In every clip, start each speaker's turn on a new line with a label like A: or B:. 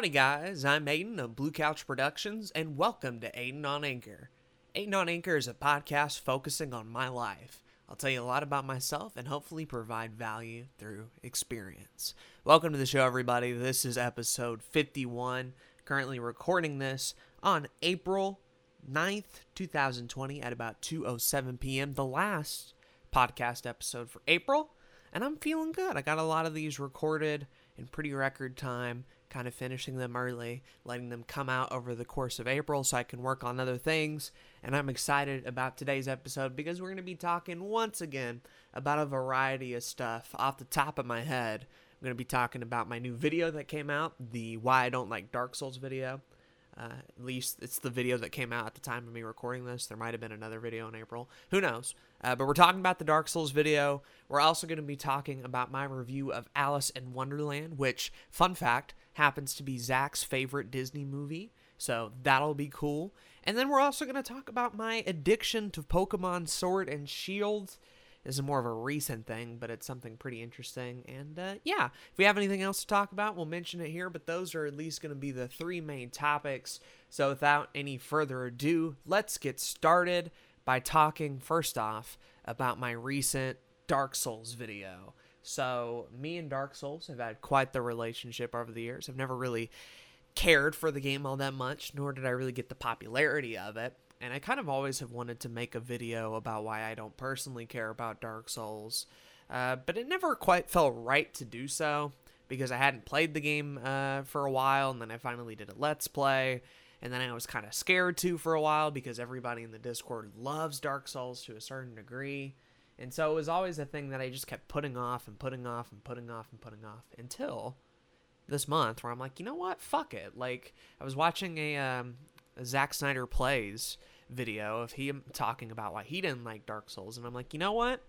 A: Howdy, guys. I'm Aiden of Blue Couch Productions, and welcome to Aiden on Anchor. Aiden on Anchor is a podcast focusing on my life. I'll tell you a lot about myself and hopefully provide value through experience. Welcome to the show, everybody. This is episode 51. Currently recording this on April 9th, 2020 at about 2:07 p.m. The last podcast episode for April, and I'm feeling good. I got a lot of these recorded in pretty record time, kind of finishing them early, letting them come out over the course of April so I can work on other things. And I'm excited about today's episode because we're going to be talking once again about a variety of stuff off the top of my head. I'm going to be talking about my new video that came out, the Why I Don't Like Dark Souls video. Uh, at least it's the video that came out at the time of me recording this. There might have been another video in April. Who knows? Uh, but we're talking about the Dark Souls video. We're also going to be talking about my review of Alice in Wonderland, which, fun fact, happens to be Zach's favorite Disney movie. So that'll be cool. And then we're also going to talk about my addiction to Pokemon Sword and Shield this is more of a recent thing, but it's something pretty interesting. And uh, yeah, if we have anything else to talk about, we'll mention it here. But those are at least going to be the three main topics. So without any further ado, let's get started by talking first off about my recent Dark Souls video. So, me and Dark Souls have had quite the relationship over the years. I've never really cared for the game all that much, nor did I really get the popularity of it and I kind of always have wanted to make a video about why I don't personally care about Dark Souls, uh, but it never quite felt right to do so because I hadn't played the game uh, for a while, and then I finally did a Let's Play, and then I was kind of scared to for a while because everybody in the Discord loves Dark Souls to a certain degree. And so it was always a thing that I just kept putting off and putting off and putting off and putting off until this month where I'm like, you know what? Fuck it. Like, I was watching a, um, a Zack Snyder Plays video of him talking about why he didn't like Dark Souls, and I'm like, you know what?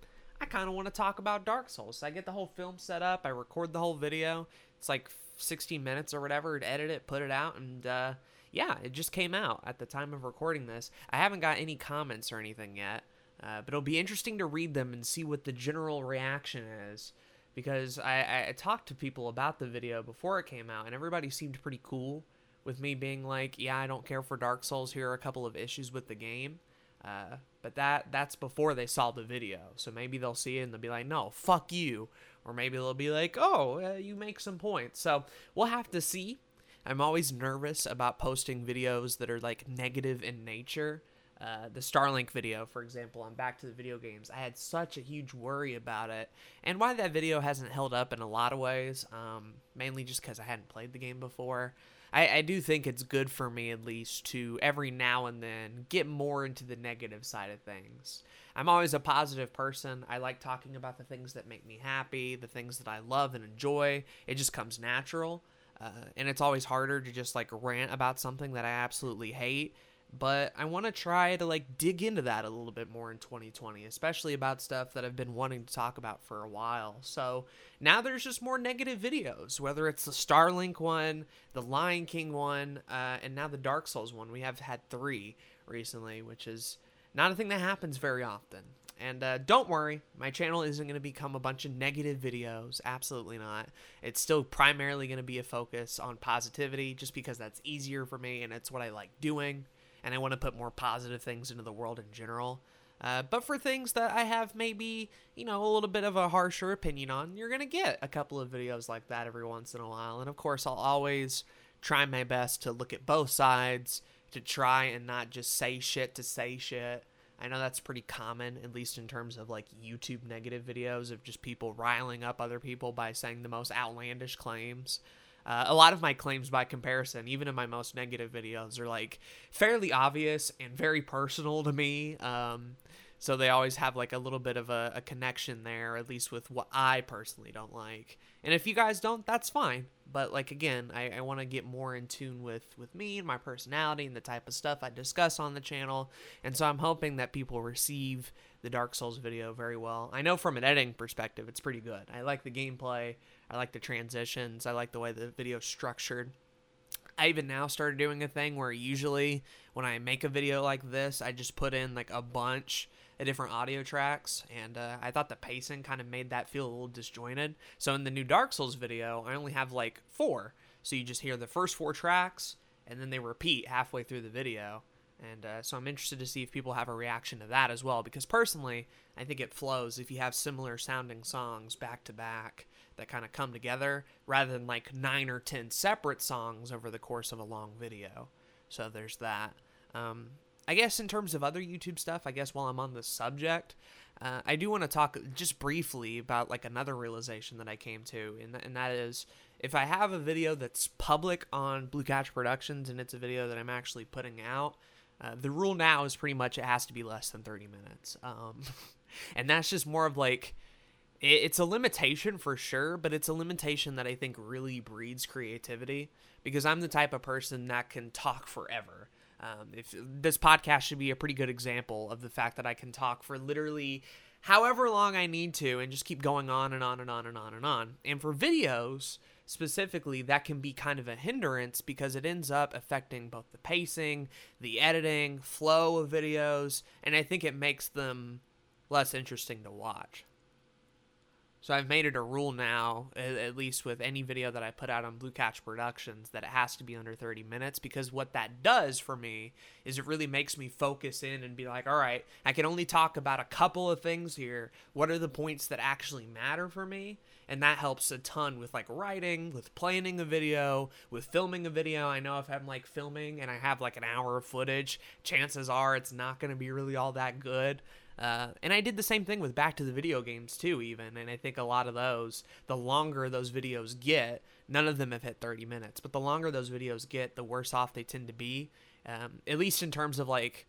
A: I kind of want to talk about Dark Souls. So I get the whole film set up, I record the whole video. It's like 16 minutes or whatever, edit it, put it out, and uh, yeah, it just came out at the time of recording this. I haven't got any comments or anything yet, uh, but it'll be interesting to read them and see what the general reaction is. Because I, I talked to people about the video before it came out, and everybody seemed pretty cool with me being like, yeah, I don't care for Dark Souls. Here are a couple of issues with the game. Uh, but that that's before they saw the video. So maybe they'll see it and they'll be like, no, fuck you. Or maybe they'll be like, oh, uh, you make some points. So we'll have to see. I'm always nervous about posting videos that are like negative in nature. Uh, the Starlink video, for example, on Back to the Video Games, I had such a huge worry about it, and why that video hasn't held up in a lot of ways, um, mainly just because I hadn't played the game before. I, I do think it's good for me at least to every now and then get more into the negative side of things. I'm always a positive person. I like talking about the things that make me happy, the things that I love and enjoy. It just comes natural. Uh, and it's always harder to just like rant about something that I absolutely hate but I want to try to like dig into that a little bit more in 2020, especially about stuff that I've been wanting to talk about for a while. So now there's just more negative videos, whether it's the Starlink one, the Lion King one, uh, and now the Dark Souls one. We have had three recently, which is not a thing that happens very often. And uh, don't worry, my channel isn't going to become a bunch of negative videos. Absolutely not. It's still primarily going to be a focus on positivity just because that's easier for me and it's what I like doing and I want to put more positive things into the world in general. Uh, but for things that I have maybe, you know, a little bit of a harsher opinion on, you're going to get a couple of videos like that every once in a while. And of course, I'll always try my best to look at both sides, to try and not just say shit to say shit. I know that's pretty common, at least in terms of like YouTube negative videos of just people riling up other people by saying the most outlandish claims. Uh, a lot of my claims by comparison, even in my most negative videos, are like fairly obvious and very personal to me. Um, so they always have like a little bit of a, a, connection there, at least with what I personally don't like. And if you guys don't, that's fine. But like again, I, I want to get more in tune with with me and my personality and the type of stuff I discuss on the channel. And so I'm hoping that people receive the Dark Souls video very well. I know from an editing perspective, it's pretty good. I like the gameplay. I like the transitions. I like the way the video's structured. I even now started doing a thing where usually when I make a video like this, I just put in like a bunch of different audio tracks, and uh, I thought the pacing kind of made that feel a little disjointed. So in the new Dark Souls video, I only have like four. So you just hear the first four tracks, and then they repeat halfway through the video. And uh, so I'm interested to see if people have a reaction to that as well, because personally, I think it flows if you have similar sounding songs back to back that kind of come together rather than like nine or ten separate songs over the course of a long video. So there's that. Um, I guess in terms of other YouTube stuff, I guess while I'm on the subject, uh, I do want to talk just briefly about like another realization that I came to, and, th- and that is if I have a video that's public on Blue Couch Productions and it's a video that I'm actually putting out, uh, the rule now is pretty much it has to be less than 30 minutes. Um, and that's just more of like, it's a limitation for sure, but it's a limitation that I think really breeds creativity because I'm the type of person that can talk forever. Um, if this podcast should be a pretty good example of the fact that I can talk for literally however long I need to and just keep going on and on and on and on and on. And for videos, specifically, that can be kind of a hindrance because it ends up affecting both the pacing, the editing, flow of videos, and I think it makes them less interesting to watch. So I've made it a rule now, at least with any video that I put out on Blue Couch Productions, that it has to be under 30 minutes because what that does for me is it really makes me focus in and be like, all right, I can only talk about a couple of things here. What are the points that actually matter for me? And that helps a ton with like writing, with planning a video, with filming a video. I know if I'm like filming and I have like an hour of footage, chances are it's not going to be really all that good. Uh, and I did the same thing with Back to the Video Games too, even. And I think a lot of those, the longer those videos get, none of them have hit 30 minutes, but the longer those videos get, the worse off they tend to be. Um, at least in terms of like,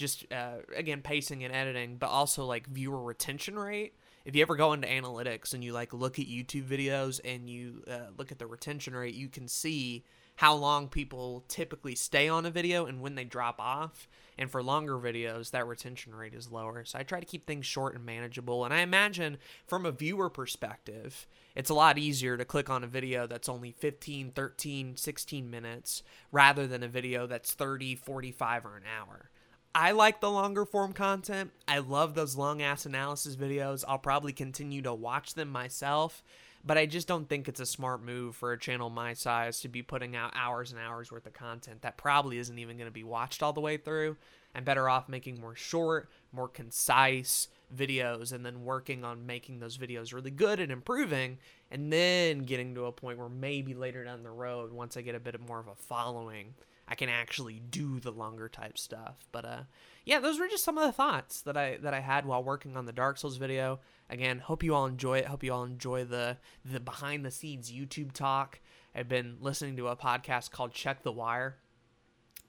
A: just uh, again pacing and editing, but also like viewer retention rate. If you ever go into analytics and you like look at YouTube videos and you uh, look at the retention rate, you can see how long people typically stay on a video and when they drop off. And for longer videos, that retention rate is lower. So I try to keep things short and manageable. And I imagine from a viewer perspective, it's a lot easier to click on a video that's only 15, 13, 16 minutes rather than a video that's 30, 45, or an hour. I like the longer form content. I love those long ass analysis videos. I'll probably continue to watch them myself but I just don't think it's a smart move for a channel my size to be putting out hours and hours worth of content that probably isn't even going to be watched all the way through. I'm better off making more short, more concise videos and then working on making those videos really good and improving and then getting to a point where maybe later down the road once I get a bit more of a following I can actually do the longer type stuff. But uh, yeah, those were just some of the thoughts that I that I had while working on the Dark Souls video. Again, hope you all enjoy it. Hope you all enjoy the the behind the scenes YouTube talk. I've been listening to a podcast called Check the Wire,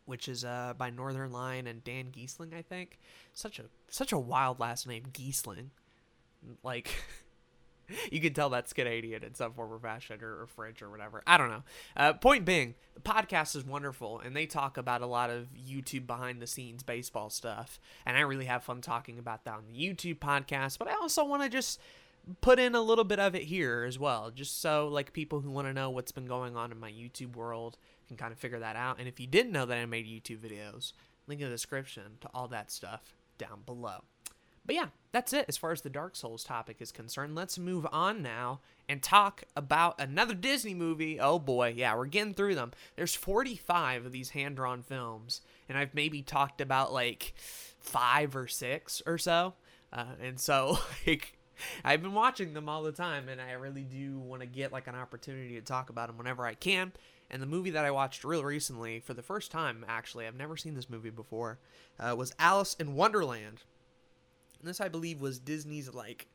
A: which is uh, by Northernlion and Dan Gheesling, I think. Such a such a wild last name, Gheesling. Like you can tell that's Canadian in some form or fashion or, or French or whatever. I don't know. Uh, point being, the podcast is wonderful and they talk about a lot of YouTube behind the scenes baseball stuff. And I really have fun talking about that on the YouTube podcast. But I also want to just put in a little bit of it here as well, just so like people who want to know what's been going on in my YouTube world can kind of figure that out. And if you didn't know that I made YouTube videos, link in the description to all that stuff down below. But yeah, that's it as far as the Dark Souls topic is concerned. Let's move on now and talk about another Disney movie. Oh boy, yeah, we're getting through them. There's 45 of these hand drawn films, and I've maybe talked about like five or six or so. Uh, and so, like, I've been watching them all the time, and I really do want to get like an opportunity to talk about them whenever I can. And the movie that I watched real recently, for the first time, actually, I've never seen this movie before, uh, was Alice in Wonderland. And this, I believe, was Disney's like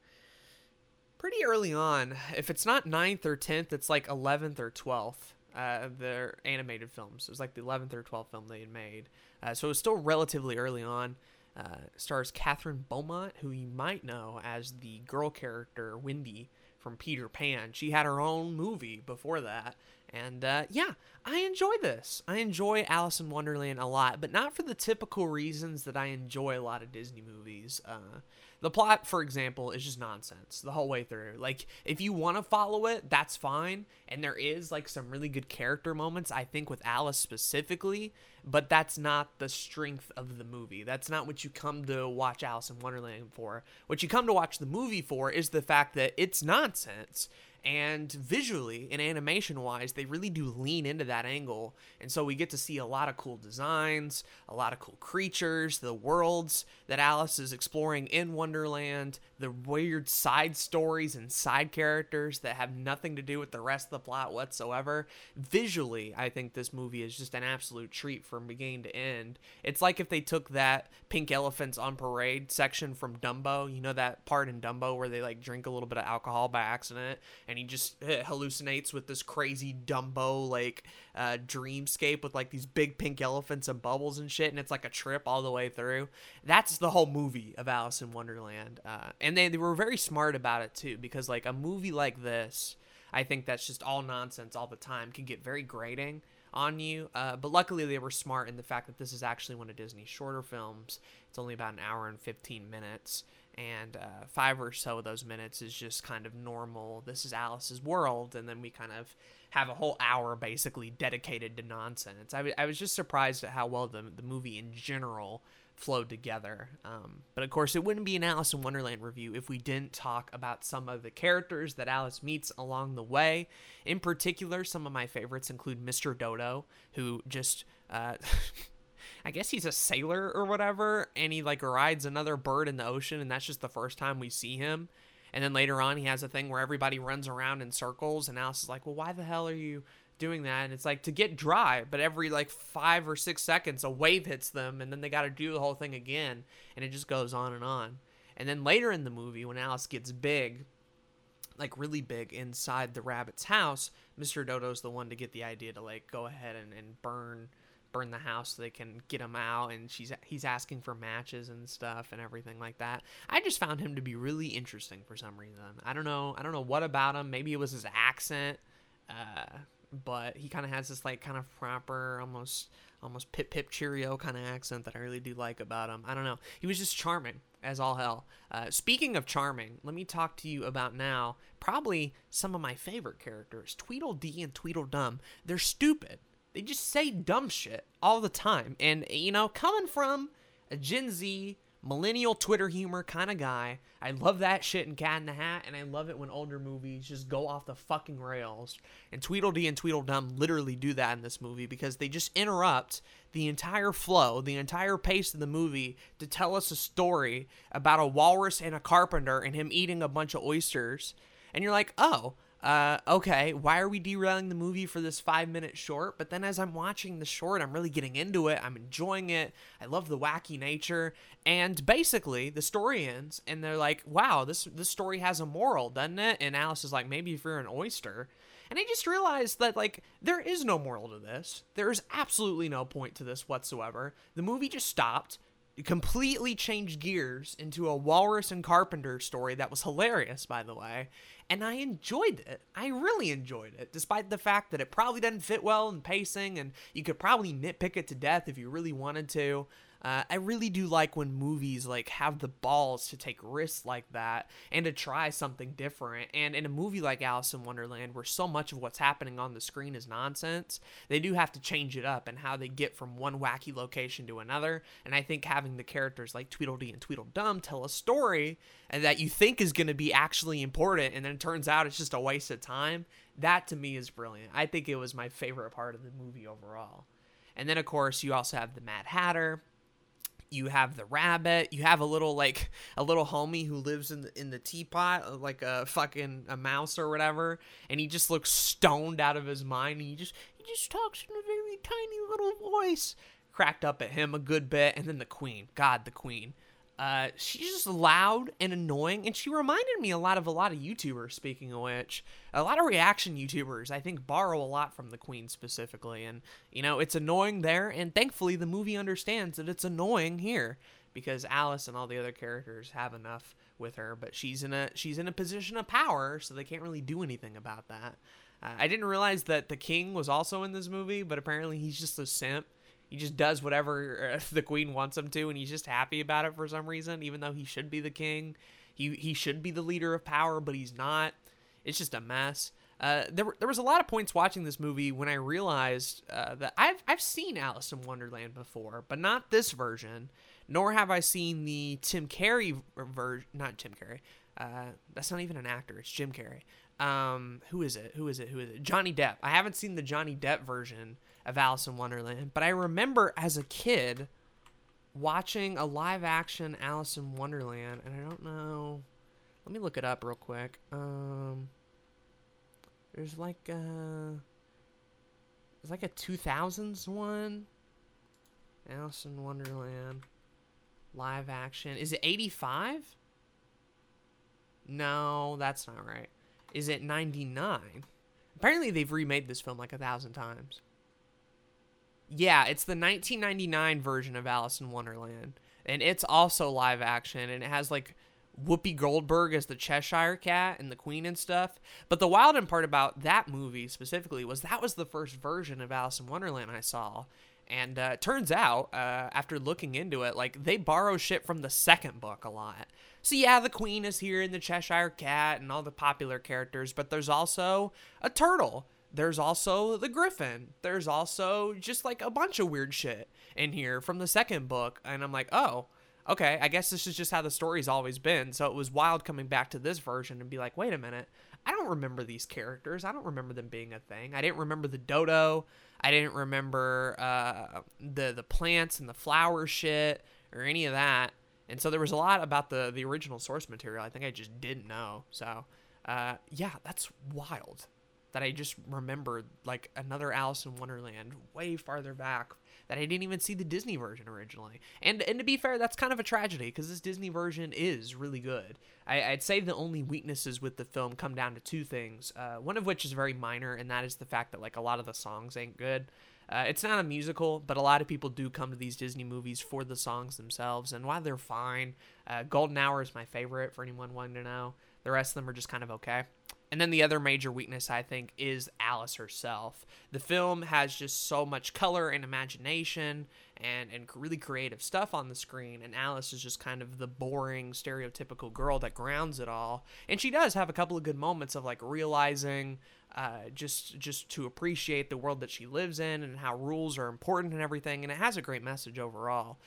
A: pretty early on. If it's not 9th or 10th, it's like 11th or 12th. Uh, their animated films. It was like the 11th or 12th film they had made. Uh, so it was still relatively early on. Uh, stars Kathryn Beaumont, who you might know as the girl character Wendy from Peter Pan. She had her own movie before that. And uh, yeah, I enjoy this. I enjoy Alice in Wonderland a lot, but not for the typical reasons that I enjoy a lot of Disney movies. Uh, the plot, for example, is just nonsense the whole way through. Like, if you want to follow it, that's fine. And there is like some really good character moments, I think, with Alice specifically, but that's not the strength of the movie. That's not what you come to watch Alice in Wonderland for. What you come to watch the movie for is the fact that it's nonsense and visually and animation wise they really do lean into that angle. And so we get to see a lot of cool designs a lot of cool creatures the worlds that alice is exploring in wonderland the weird side stories and side characters that have nothing to do with the rest of the plot whatsoever visually i think this movie is just an absolute treat from beginning to end it's like if they took that pink elephants on parade section from dumbo you know that part in dumbo where they like drink a little bit of alcohol by accident and he just uh, hallucinates with this crazy Dumbo like uh, dreamscape with like these big pink elephants and bubbles and shit, and it's like a trip all the way through. That's the whole movie of Alice in Wonderland, uh, and they, they were very smart about it too because like a movie like this, I think that's just all nonsense all the time can get very grating on you. Uh, but luckily, they were smart in the fact that this is actually one of Disney's shorter films. It's only about an hour and 15 minutes and uh, five or so of those minutes is just kind of normal. This is Alice's world, and then we kind of have a whole hour basically dedicated to nonsense. I, w- I was just surprised at how well the the movie in general flowed together. Um, but of course, it wouldn't be an Alice in Wonderland review if we didn't talk about some of the characters that Alice meets along the way. In particular, some of my favorites include Mr. Dodo, who just. Uh, I guess he's a sailor or whatever, and he like rides another bird in the ocean, and that's just the first time we see him. And then later on, he has a thing where everybody runs around in circles, and Alice is like, "Well, why the hell are you doing that?" And it's like to get dry, but every like five or six seconds, a wave hits them, and then they got to do the whole thing again, and it just goes on and on. And then later in the movie, when Alice gets big, like really big inside the rabbit's house, Mr. Dodo's the one to get the idea to like go ahead and, and burn burn the house so they can get him out and she's he's asking for matches and stuff and everything like that. I just found him to be really interesting for some reason. I don't know I don't know what about him. Maybe it was his accent. Uh, but he kind of has this like kind of proper almost almost pip pip cheerio kind of accent that I really do like about him. I don't know. He was just charming as all hell. Uh, speaking of charming, let me talk to you about now probably some of my favorite characters, Tweedledee and Tweedledum. They're stupid they just say dumb shit all the time. And, you know, coming from a Gen Z, millennial Twitter humor kind of guy, I love that shit in Cat in the Hat, and I love it when older movies just go off the fucking rails. And Tweedledee and Tweedledum literally do that in this movie because they just interrupt the entire flow, the entire pace of the movie to tell us a story about a walrus and a carpenter and him eating a bunch of oysters. And you're like, oh, uh, okay, why are we derailing the movie for this five minute short? But then as I'm watching the short, I'm really getting into it. I'm enjoying it. I love the wacky nature. And basically, the story ends, and they're like, wow, this, this story has a moral, doesn't it? And Alice is like, maybe if you're an oyster. And I just realized that, like, there is no moral to this. There is absolutely no point to this whatsoever. The movie just stopped completely changed gears into a walrus and carpenter story that was hilarious by the way and I enjoyed it. I really enjoyed it, despite the fact that it probably didn't fit well in pacing, and you could probably nitpick it to death if you really wanted to. Uh, I really do like when movies like have the balls to take risks like that and to try something different. And in a movie like Alice in Wonderland, where so much of what's happening on the screen is nonsense, they do have to change it up and how they get from one wacky location to another. And I think having the characters like Tweedledee and Tweedledum tell a story and that you think is going to be actually important, and then it turns out it's just a waste of time. That to me is brilliant. I think it was my favorite part of the movie overall. And then, of course, you also have the Mad Hatter you have the rabbit you have a little like a little homie who lives in the in the teapot uh, like a fucking a mouse or whatever and he just looks stoned out of his mind and he just he just talks in a very tiny little voice. Cracked up at him a good bit and then the queen god the queen uh, she's just loud and annoying, and she reminded me a lot of a lot of YouTubers. Speaking of which, a lot of reaction YouTubers, I think, borrow a lot from the Queen specifically, and you know it's annoying there. And thankfully, the movie understands that it's annoying here because Alice and all the other characters have enough with her, but she's in a she's in a position of power, so they can't really do anything about that. Uh, I didn't realize that the king was also in this movie, but apparently he's just a simp he just does whatever the queen wants him to and he's just happy about it for some reason even though he should be the king he he should be the leader of power but he's not it's just a mess uh, there, there was a lot of points watching this movie when I realized uh, that I've, I've seen Alice in Wonderland before, but not this version, nor have I seen the Tim Carrey version. Not Tim Carrey. Uh, that's not even an actor. It's Jim Carrey. um, who is it? Who is it? Who is it? Johnny Depp. I haven't seen the Johnny Depp version of Alice in Wonderland, but I remember as a kid watching a live action Alice in Wonderland, and I don't know. Let me look it up real quick. Um, there's like a, there's like a 2000s one. Alice in Wonderland live action. Is it 85? No, that's not right. Is it 99? Apparently, they've remade this film like a thousand times. Yeah, it's the 1999 version of Alice in Wonderland. And it's also live action, and it has like Whoopi Goldberg as the Cheshire Cat and the Queen and stuff. But the wild part about that movie specifically was that was the first version of Alice in Wonderland I saw. And uh, it turns out, uh, after looking into it, like they borrow shit from the second book a lot. So yeah, the queen is here in the Cheshire Cat and all the popular characters, but there's also a turtle. There's also the griffin. There's also just like a bunch of weird shit in here from the second book. And I'm like, oh, okay, I guess this is just how the story's always been. So it was wild coming back to this version and be like, wait a minute, I don't remember these characters. I don't remember them being a thing. I didn't remember the dodo. I didn't remember uh, the the plants and the flower shit or any of that. And so there was a lot about the the original source material. I think I just didn't know. So uh, yeah, that's wild that I just remembered like another Alice in Wonderland way farther back that I didn't even see the Disney version originally. And and to be fair, that's kind of a tragedy because this Disney version is really good. I, would say the only weaknesses with the film come down to two things. Uh, one of which is very minor, and that is the fact that like a lot of the songs ain't good. Uh, it's not a musical, but a lot of people do come to these Disney movies for the songs themselves, and while they're fine, uh, Golden Hour is my favorite for anyone wanting to know. The rest of them are just kind of okay. And then the other major weakness, I think, is Alice herself. The film has just so much color and imagination and, and really creative stuff on the screen, and Alice is just kind of the boring, stereotypical girl that grounds it all. And she does have a couple of good moments of like realizing uh, just just to appreciate the world that she lives in and how rules are important and everything, and it has a great message overall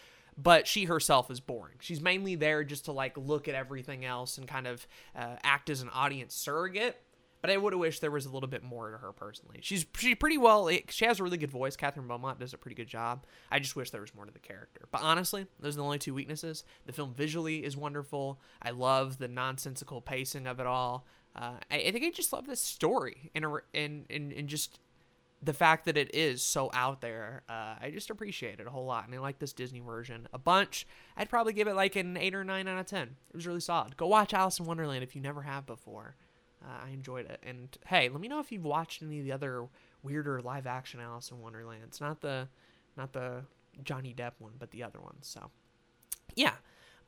A: but she herself is boring. She's mainly there just to like look at everything else and kind of uh, act as an audience surrogate. But I would have wished there was a little bit more to her personally. She's she pretty well. She has a really good voice. Kathryn Beaumont does a pretty good job. I just wish there was more to the character. But honestly, those are the only two weaknesses. The film visually is wonderful. I love the nonsensical pacing of it all. Uh, I, I, think I just love this story and and and, and just the fact that it is so out there, uh, I just appreciate it a whole lot. And I like this Disney version a bunch. I'd probably give it like an 8 or 9 out of 10. It was really solid. Go watch Alice in Wonderland if you never have before. Uh, I enjoyed it. And hey, let me know if you've watched any of the other weirder live action Alice in Wonderland. It's not the not the Johnny Depp one, but the other ones. So, yeah.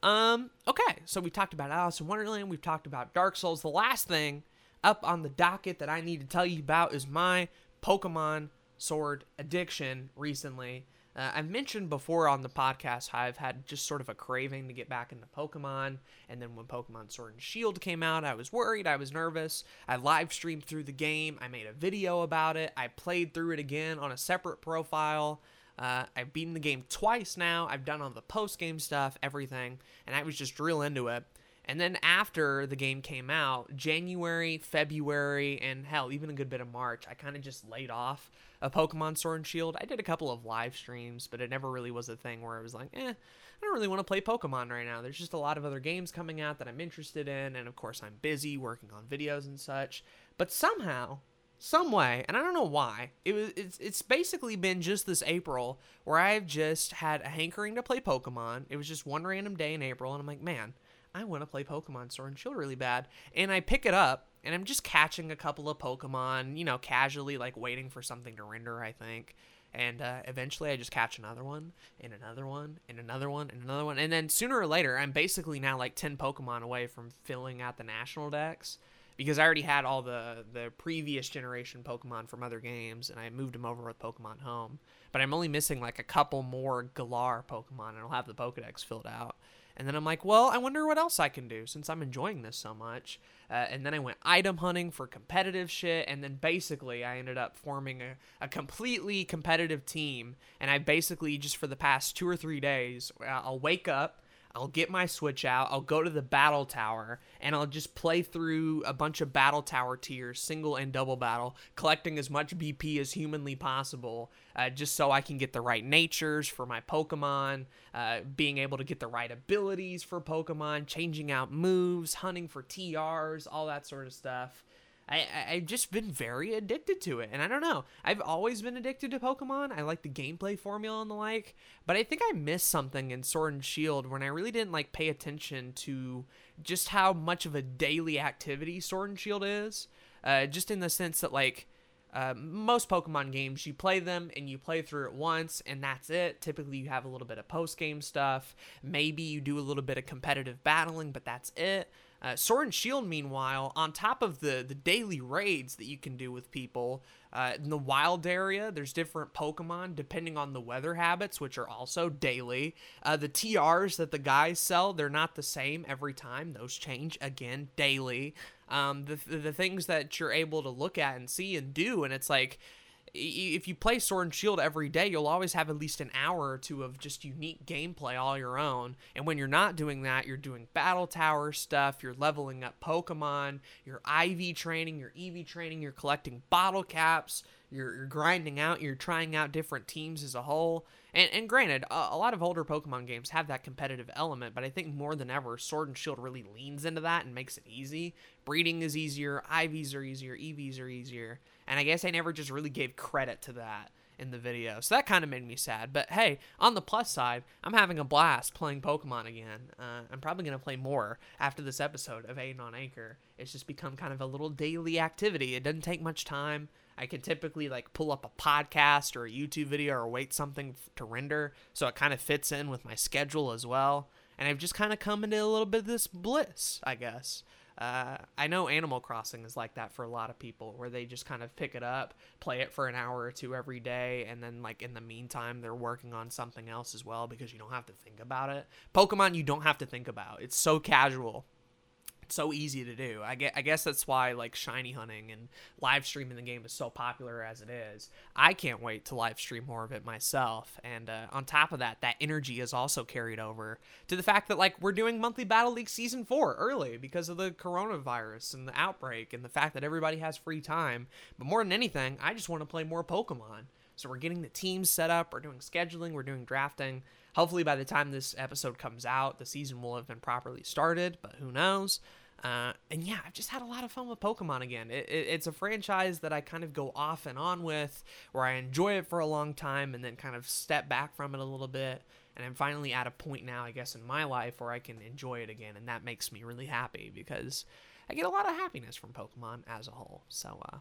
A: Um, okay, so we talked about Alice in Wonderland. We've talked about Dark Souls. The last thing up on the docket that I need to tell you about is my Pokemon Sword addiction recently. Uh, I've mentioned before on the podcast how I've had just sort of a craving to get back into Pokemon. And then when Pokemon Sword and Shield came out, I was worried, I was nervous. I live streamed through the game, I made a video about it, I played through it again on a separate profile. Uh, I've beaten the game twice now. I've done all the post game stuff, everything, and I was just real into it. And then after the game came out, January, February, and hell, even a good bit of March, I kind of just laid off a Pokemon Sword and Shield. I did a couple of live streams, but it never really was a thing where I was like, eh, I don't really want to play Pokemon right now. There's just a lot of other games coming out that I'm interested in, and of course, I'm busy working on videos and such. But somehow, some way, and I don't know why. It was it's it's basically been just this April where I've just had a hankering to play Pokemon. It was just one random day in April, and I'm like, man, I want to play Pokemon Sword and Shield really bad. And I pick it up and I'm just catching a couple of Pokemon, you know, casually, like waiting for something to render, I think. And uh, eventually I just catch another one, and another one, and another one, and another one. And then sooner or later, I'm basically now like 10 Pokemon away from filling out the national dex because I already had all the, the previous generation Pokemon from other games, and I moved them over with Pokemon Home. But I'm only missing like a couple more Galar Pokemon, and I'll have the Pokedex filled out. And then I'm like, well, I wonder what else I can do since I'm enjoying this so much. Uh, and then I went item hunting for competitive shit. And then basically, I ended up forming a, a completely competitive team. And I basically, just for the past two or three days, uh, I'll wake up. I'll get my Switch out, I'll go to the Battle Tower, and I'll just play through a bunch of Battle Tower tiers, single and double battle, collecting as much BP as humanly possible, uh, just so I can get the right natures for my Pokemon, uh, being able to get the right abilities for Pokemon, changing out moves, hunting for TRs, all that sort of stuff. I, I've just been very addicted to it. And I don't know. I've always been addicted to Pokemon. I like the gameplay formula and the like. But I think I missed something in Sword and Shield when I really didn't like pay attention to just how much of a daily activity Sword and Shield is. Uh, just in the sense that like uh, most Pokemon games, you play them and you play through it once, and that's it. Typically, you have a little bit of post game stuff. Maybe you do a little bit of competitive battling, but that's it. Uh, Sword and Shield, meanwhile, on top of the the daily raids that you can do with people uh, in the wild area, there's different Pokemon depending on the weather habits, which are also daily. Uh, the TRs that the guys sell, they're not the same every time; those change again daily. Um, the the things that you're able to look at and see and do, and it's like if you play Sword and Shield every day, you'll always have at least an hour or two of just unique gameplay all your own. And when you're not doing that, you're doing battle tower stuff, you're leveling up Pokemon, you're IV training, you're EV training, you're collecting bottle caps, you're, you're grinding out, you're trying out different teams as a whole. And, and granted, a, a, lot of older Pokemon games have that competitive element, but I think more than ever, Sword and Shield really leans into that and makes it easy. Breeding is easier, IVs are easier, EVs are easier, and I guess I never just really gave credit to that in the video. So that kind of made me sad. But hey, on the plus side, I'm having a blast playing Pokemon again. Uh, I'm probably going to play more after this episode of Aiden on Anchor. It's just become kind of a little daily activity. It doesn't take much time. I can typically like pull up a podcast or a YouTube video or wait something to render, so it kind of fits in with my schedule as well. And I've just kind of come into a little bit of this bliss, I guess. Uh, I know Animal Crossing is like that for a lot of people, where they just kind of pick it up, play it for an hour or two every day, and then like in the meantime they're working on something else as well because you don't have to think about it. Pokemon, you don't have to think about. It's so casual so easy to do. I guess, I guess that's why like shiny hunting and live streaming the game is so popular as it is. I can't wait to live stream more of it myself. And uh, on top of that, that energy is also carried over to the fact that like we're doing monthly Battle League season four early because of the coronavirus and the outbreak and the fact that everybody has free time. But more than anything, I just want to play more Pokemon. So we're getting the teams set up, we're doing scheduling, we're doing drafting. Hopefully, by the time this episode comes out, the season will have been properly started, but who knows? Uh, and yeah, I've just had a lot of fun with Pokemon again. It, it, it's a franchise that I kind of go off and on with, where I enjoy it for a long time and then kind of step back from it a little bit. And I'm finally at a point now, I guess, in my life where I can enjoy it again, and that makes me really happy because I get a lot of happiness from Pokemon as a whole. So, uh,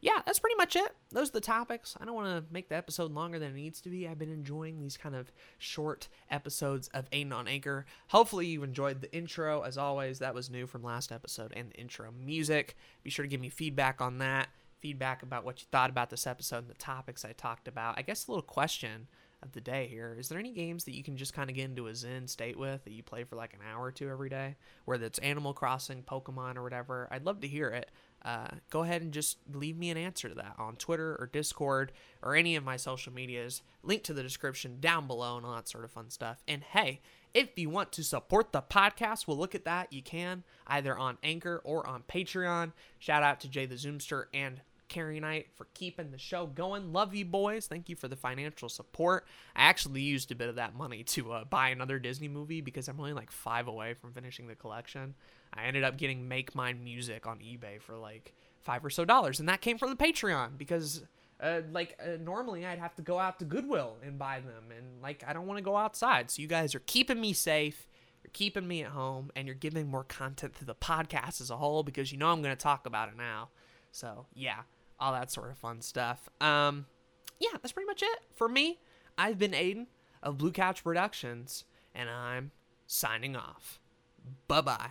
A: yeah, that's pretty much it. Those are the topics. I don't want to make the episode longer than it needs to be. I've been enjoying these kind of short episodes of Aiden on Anchor. Hopefully, you enjoyed the intro. As always, that was new from last episode and the intro music. Be sure to give me feedback on that. Feedback about what you thought about this episode and the topics I talked about. I guess a little question of the day here. Is there any games that you can just kind of get into a zen state with that you play for like an hour or two every day? Whether it's Animal Crossing, Pokemon, or whatever. I'd love to hear it uh, go ahead and just leave me an answer to that on Twitter or Discord or any of my social medias. Link to the description down below and all that sort of fun stuff. And hey, if you want to support the podcast, we'll look at that. You can either on Anchor or on Patreon. Shout out to Jay the Zoomster and Carrie Knight for keeping the show going. Love you boys. Thank you for the financial support. I actually used a bit of that money to uh, buy another Disney movie because I'm only like five away from finishing the collection. I ended up getting Make Mine Music on eBay for like five or so dollars, and that came from the Patreon because. Uh, like uh, normally I'd have to go out to Goodwill and buy them and like I don't want to go outside. So you guys are keeping me safe. You're keeping me at home and you're giving more content to the podcast as a whole because you know I'm going to talk about it now. So, yeah, all that sort of fun stuff. Um yeah, that's pretty much it for me. I've been Aiden of Blue Couch Productions and I'm signing off. Bye-bye.